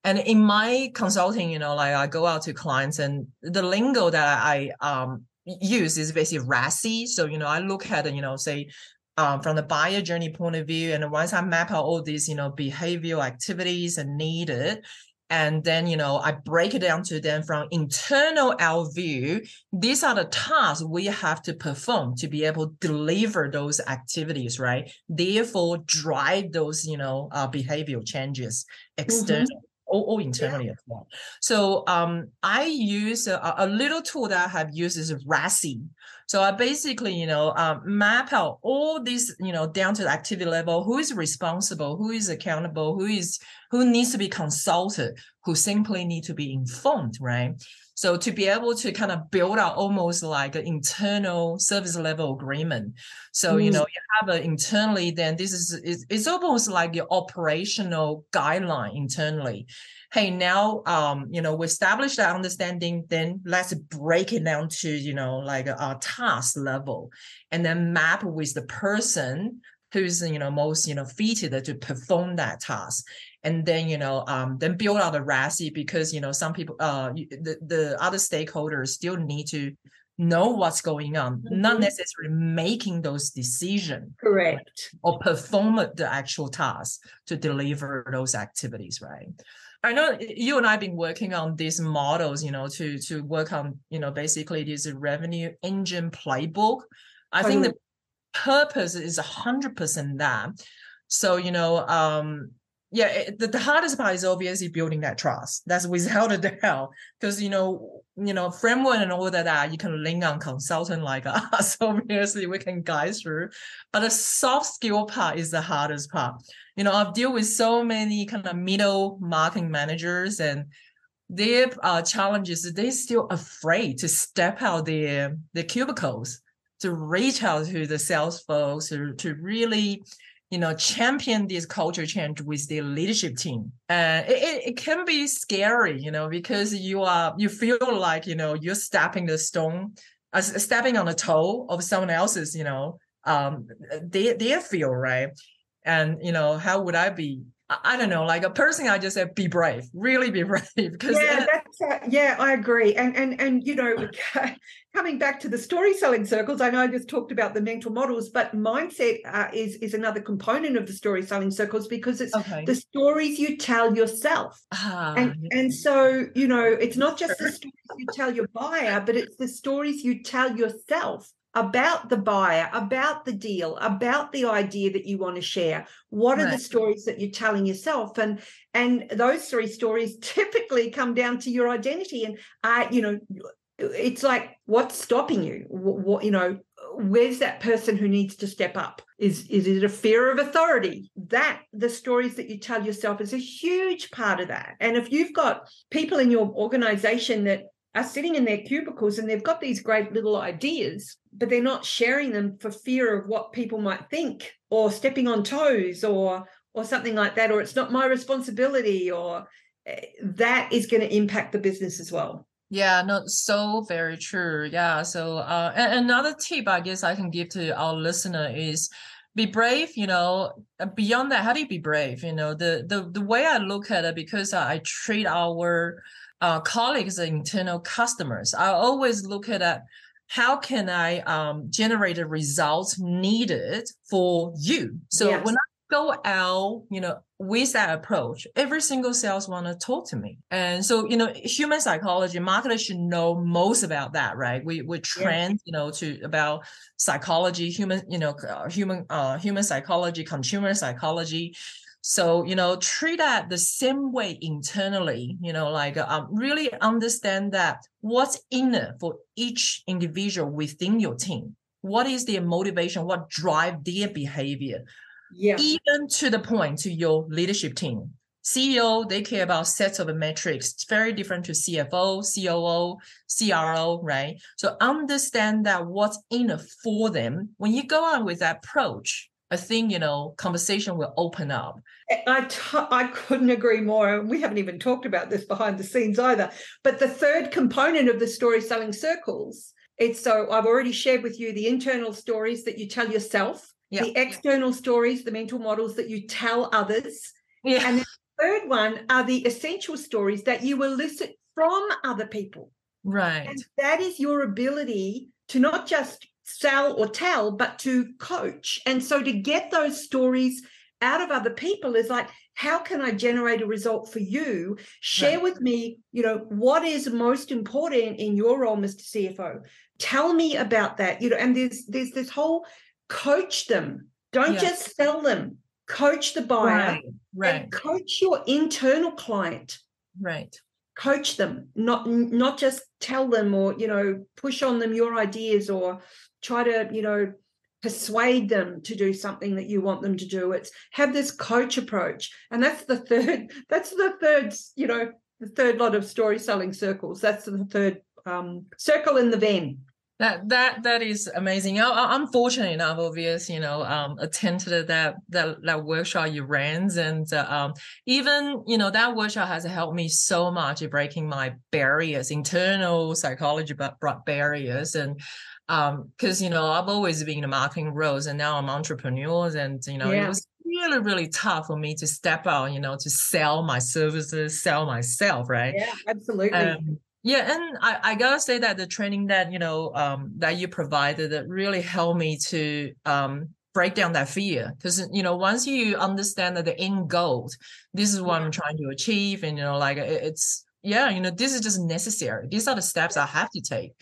B: and in my consulting you know like i go out to clients and the lingo that i um use is basically RACI. So, you know, I look at, you know, say um, from the buyer journey point of view, and once I map out all these, you know, behavioral activities and needed, and then you know i break it down to them from internal our view these are the tasks we have to perform to be able to deliver those activities right? Therefore drive those you know uh, behavioral changes external Or, or, internally yeah. as well. So um, I use a, a, little tool that I have used is RACI. So I basically, you know, um, map out all these, you know, down to the activity level, who is responsible, who is accountable, who is who needs to be consulted, who simply need to be informed, right? So to be able to kind of build out almost like an internal service level agreement. So, mm. you know, you have it internally, then this is it's, it's almost like your operational guideline internally hey now um you know we established that understanding then let's break it down to you know like a, a task level and then map with the person who's you know most you know fitted to perform that task and then you know um then build out a RACI because you know some people uh the, the other stakeholders still need to know what's going on, mm-hmm. not necessarily making those decisions.
C: Correct.
B: Or perform the actual task to deliver those activities, right? I know you and I have been working on these models, you know, to to work on, you know, basically this revenue engine playbook. I think the purpose is a hundred percent that. So, you know, um, yeah, it, the, the hardest part is obviously building that trust. That's without *laughs* a doubt, because you know, you know, framework and all that, you can link on consultant like *laughs* us. Obviously, we can guide through, but the soft skill part is the hardest part. You know, I've dealt with so many kind of middle marketing managers, and their uh, challenges they're still afraid to step out their their cubicles to reach out to the sales folks to, to really you know, champion this culture change with their leadership team. And it, it, it, can be scary, you know, because you are you feel like, you know, you're stepping the stone, uh, stepping on the toe of someone else's, you know, um they their feel, right? And you know, how would I be I don't know, like a person, I just said, be brave, really be *laughs* brave. Because
C: yeah, that's, uh, yeah, I agree. And and and you know, *laughs* coming back to the story selling circles, I know I just talked about the mental models, but mindset uh, is is another component of the story selling circles because it's okay. the stories you tell yourself. Ah, and yeah. and so you know, it's not just the stories you tell your buyer, but it's the stories you tell yourself about the buyer, about the deal, about the idea that you want to share. What are right. the stories that you're telling yourself? And and those three stories *laughs* typically come down to your identity. And I, you know, it's like what's stopping you? What, what you know, where's that person who needs to step up? Is is it a fear of authority? That the stories that you tell yourself is a huge part of that. And if you've got people in your organization that are sitting in their cubicles and they've got these great little ideas, but they're not sharing them for fear of what people might think or stepping on toes or or something like that, or it's not my responsibility, or eh, that is going to impact the business as well.
B: Yeah, no, so very true. Yeah. So uh, another tip I guess I can give to our listener is be brave you know beyond that how do you be brave you know the the, the way i look at it because i treat our uh, colleagues and internal customers i always look at it how can i um, generate the results needed for you so yes. when i go out, you know, with that approach, every single sales want to talk to me. And so, you know, human psychology, marketers should know most about that, right? We we trained, yeah. you know, to about psychology, human, you know, uh, human uh human psychology, consumer psychology. So, you know, treat that the same way internally, you know, like um, really understand that what's in it for each individual within your team. What is their motivation? What drive their behavior?
C: yeah.
B: even to the point to your leadership team. CEO, they care about sets of metrics. It's very different to CFO, COO, CRO, right? So understand that what's in it for them. When you go on with that approach, I think, you know, conversation will open up.
C: I, t- I couldn't agree more. We haven't even talked about this behind the scenes either. But the third component of the story selling circles, it's so I've already shared with you the internal stories that you tell yourself yeah. the external stories, the mental models that you tell others.
B: Yeah.
C: And the third one are the essential stories that you elicit from other people.
B: Right.
C: And that is your ability to not just sell or tell, but to coach. And so to get those stories out of other people is like, how can I generate a result for you? Share right. with me, you know, what is most important in your role, Mr. CFO. Tell me about that. You know, and there's there's this whole coach them. Don't yeah. just sell them. Coach the buyer.
B: Right. right.
C: coach your internal client.
B: Right.
C: Coach them, not not just tell them or you know push on them your ideas or try to you know persuade them to do something that you want them to do. It's have this coach approach, and that's the third. *laughs* That's the third. You know, the third lot of story selling circles. That's the third um, circle in the Venn.
B: That that that is amazing. I, am fortunate enough, obvious, you know, um, attended that that that workshop you ran, and uh, um, even you know that workshop has helped me so much in breaking my barriers, internal psychology, barriers, and um, because you know I've always been in marketing roles, and now I'm entrepreneurs, and you know yeah. it was really really tough for me to step out, you know, to sell my services, sell myself, right?
C: Yeah, absolutely. Um,
B: yeah, and I, I gotta say that the training that you know um, that you provided that really helped me to um, break down that fear because you know once you understand that the end goal, this is what I'm trying to achieve, and you know like it's yeah, you know this is just necessary. These are the steps I have to take.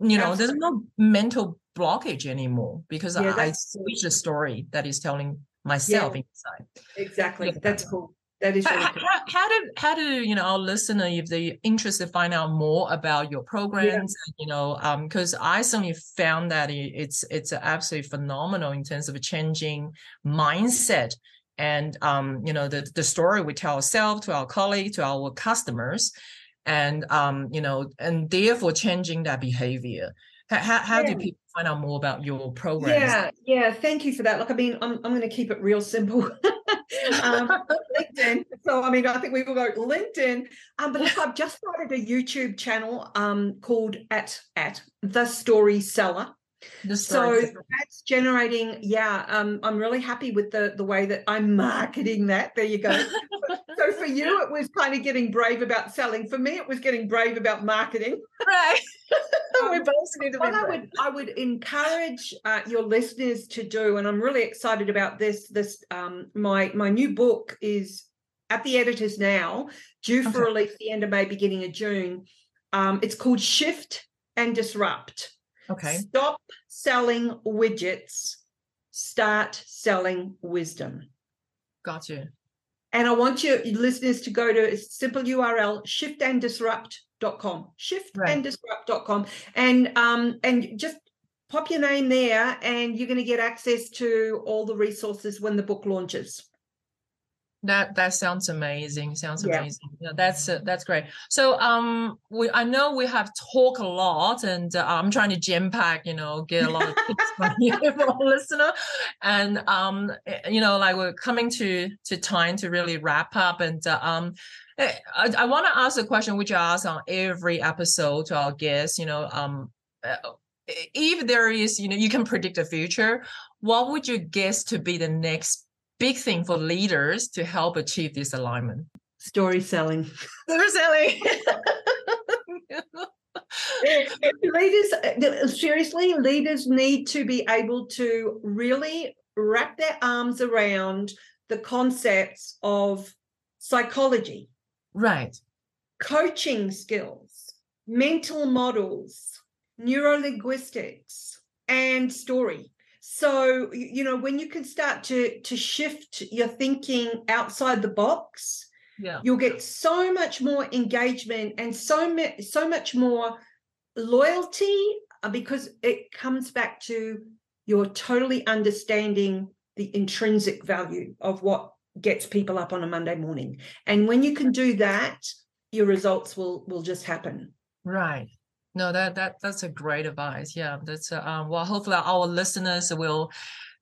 B: You know, Absolutely. there's no mental blockage anymore because yeah, I, I switch the story that is telling myself yeah. inside.
C: Exactly, yeah. that's cool. That is really
B: how, how, how, do how do you know our listener if they're interested find out more about your programs? You know, um, because I certainly found that it's it's absolutely phenomenal in terms of changing mindset and um, you know the the story we tell ourselves to our colleagues to our customers, and um, you know, and therefore changing that behavior. How, how yeah. do people find out more about your program?
C: Yeah, yeah. Thank you for that. Look, I mean, I'm I'm going to keep it real simple. *laughs* um, LinkedIn. So I mean, I think we will go LinkedIn. Um, but I've just started a YouTube channel um called at at the Story Seller. So that's generating, yeah. Um, I'm really happy with the the way that I'm marketing that. There you go. *laughs* so for you, it was kind of getting brave about selling. For me, it was getting brave about marketing.
B: Right.
C: we're both need to what I would I would encourage uh, your listeners to do, and I'm really excited about this. This um, my my new book is at the editors now, due for okay. release the end of May, beginning of June. Um, it's called Shift and Disrupt
B: Okay.
C: Stop selling widgets, start selling wisdom.
B: Got you.
C: And I want your listeners to go to a simple URL shiftanddisrupt.com. Shiftanddisrupt.com. And um and just pop your name there and you're going to get access to all the resources when the book launches.
B: That that sounds amazing. Sounds yeah. amazing. Yeah, that's uh, that's great. So um, we I know we have talked a lot, and uh, I'm trying to jam pack, you know, get a lot of *laughs* tips from you *laughs* for our listener, and um, eh, you know, like we're coming to to time to really wrap up, and uh, um, I, I want to ask a question which I ask on every episode to our guests. You know, um, if there is, you know, you can predict the future. What would you guess to be the next big thing for leaders to help achieve this alignment?
C: Story selling.
B: Story selling. *laughs*
C: leaders seriously leaders need to be able to really wrap their arms around the concepts of psychology
B: right
C: coaching skills mental models neurolinguistics and story so you know when you can start to to shift your thinking outside the box
B: yeah.
C: you'll get so much more engagement and so much so much more loyalty uh, because it comes back to you're totally understanding the intrinsic value of what gets people up on a Monday morning. And when you can do that, your results will will just happen.
B: Right. No, that that that's a great advice. Yeah, that's uh, um, well. Hopefully, our listeners will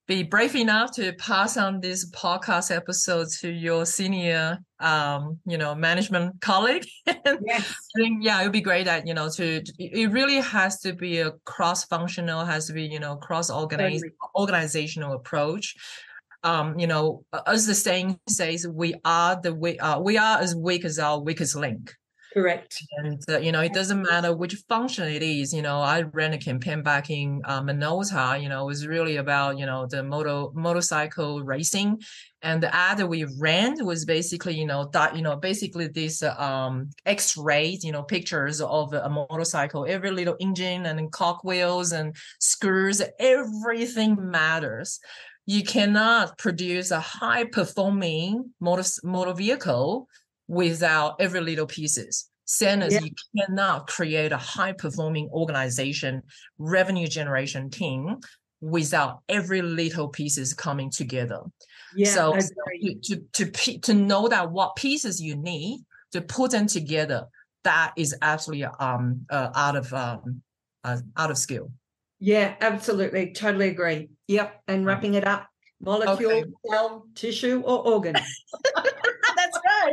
B: be brave enough to pass on this podcast episode to your senior um you know management colleague *laughs*
C: yes.
B: Think yeah it would be great that you know to it really has to be a cross functional has to be you know cross organized organizational approach um you know as the saying says we are the we uh, we are as weak as our weakest link
C: Correct.
B: And uh, you know, it doesn't matter which function it is. You know, I ran a campaign back in uh, Minolta. You know, it was really about you know the motor motorcycle racing, and the ad that we ran was basically you know that you know basically this uh, um X-rays you know pictures of a motorcycle, every little engine and cogwheels and screws, everything matters. You cannot produce a high performing motor motor vehicle without every little pieces. Same as yeah. you cannot create a high performing organization, revenue generation team without every little pieces coming together.
C: Yeah,
B: so to, to, to, to know that what pieces you need to put them together, that is absolutely um uh, out of um uh, out of skill.
C: Yeah, absolutely. Totally agree. Yep. And wrapping it up, molecule, okay. cell, tissue, or organ. *laughs*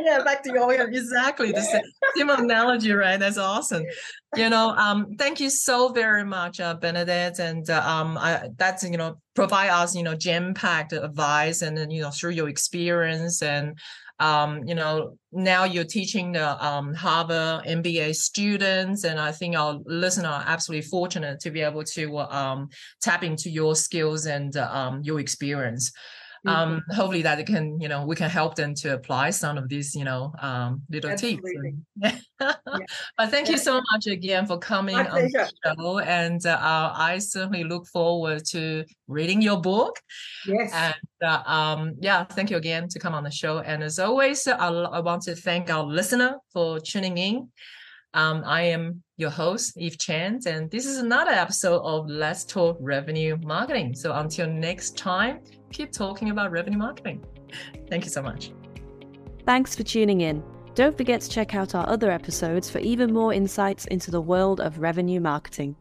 B: yeah, back to your exactly the same, same analogy, right? That's awesome. You know, um, thank you so very much, uh, Bernadette, and uh, um, I, that's you know provide us you know jam packed advice, and then you know through your experience and um, you know, now you're teaching the um, Harvard MBA students, and I think our listeners are absolutely fortunate to be able to um, tap into your skills and uh, um, your experience um, hopefully that can you know we can help them to apply some of these you know um, little
C: Absolutely.
B: tips *laughs* yeah. but thank yeah. you so much again for coming
C: My
B: on the show and uh, i certainly look forward to reading your book
C: yes
B: and uh, um, yeah thank you again to come on the show and as always I, I want to thank our listener for tuning in um, I am your host, Eve Chen, and this is another episode of Let's Talk Revenue Marketing. So until next time, keep talking about revenue marketing. Thank you so much.
A: Thanks for tuning in. Don't forget to check out our other episodes for even more insights into the world of revenue marketing.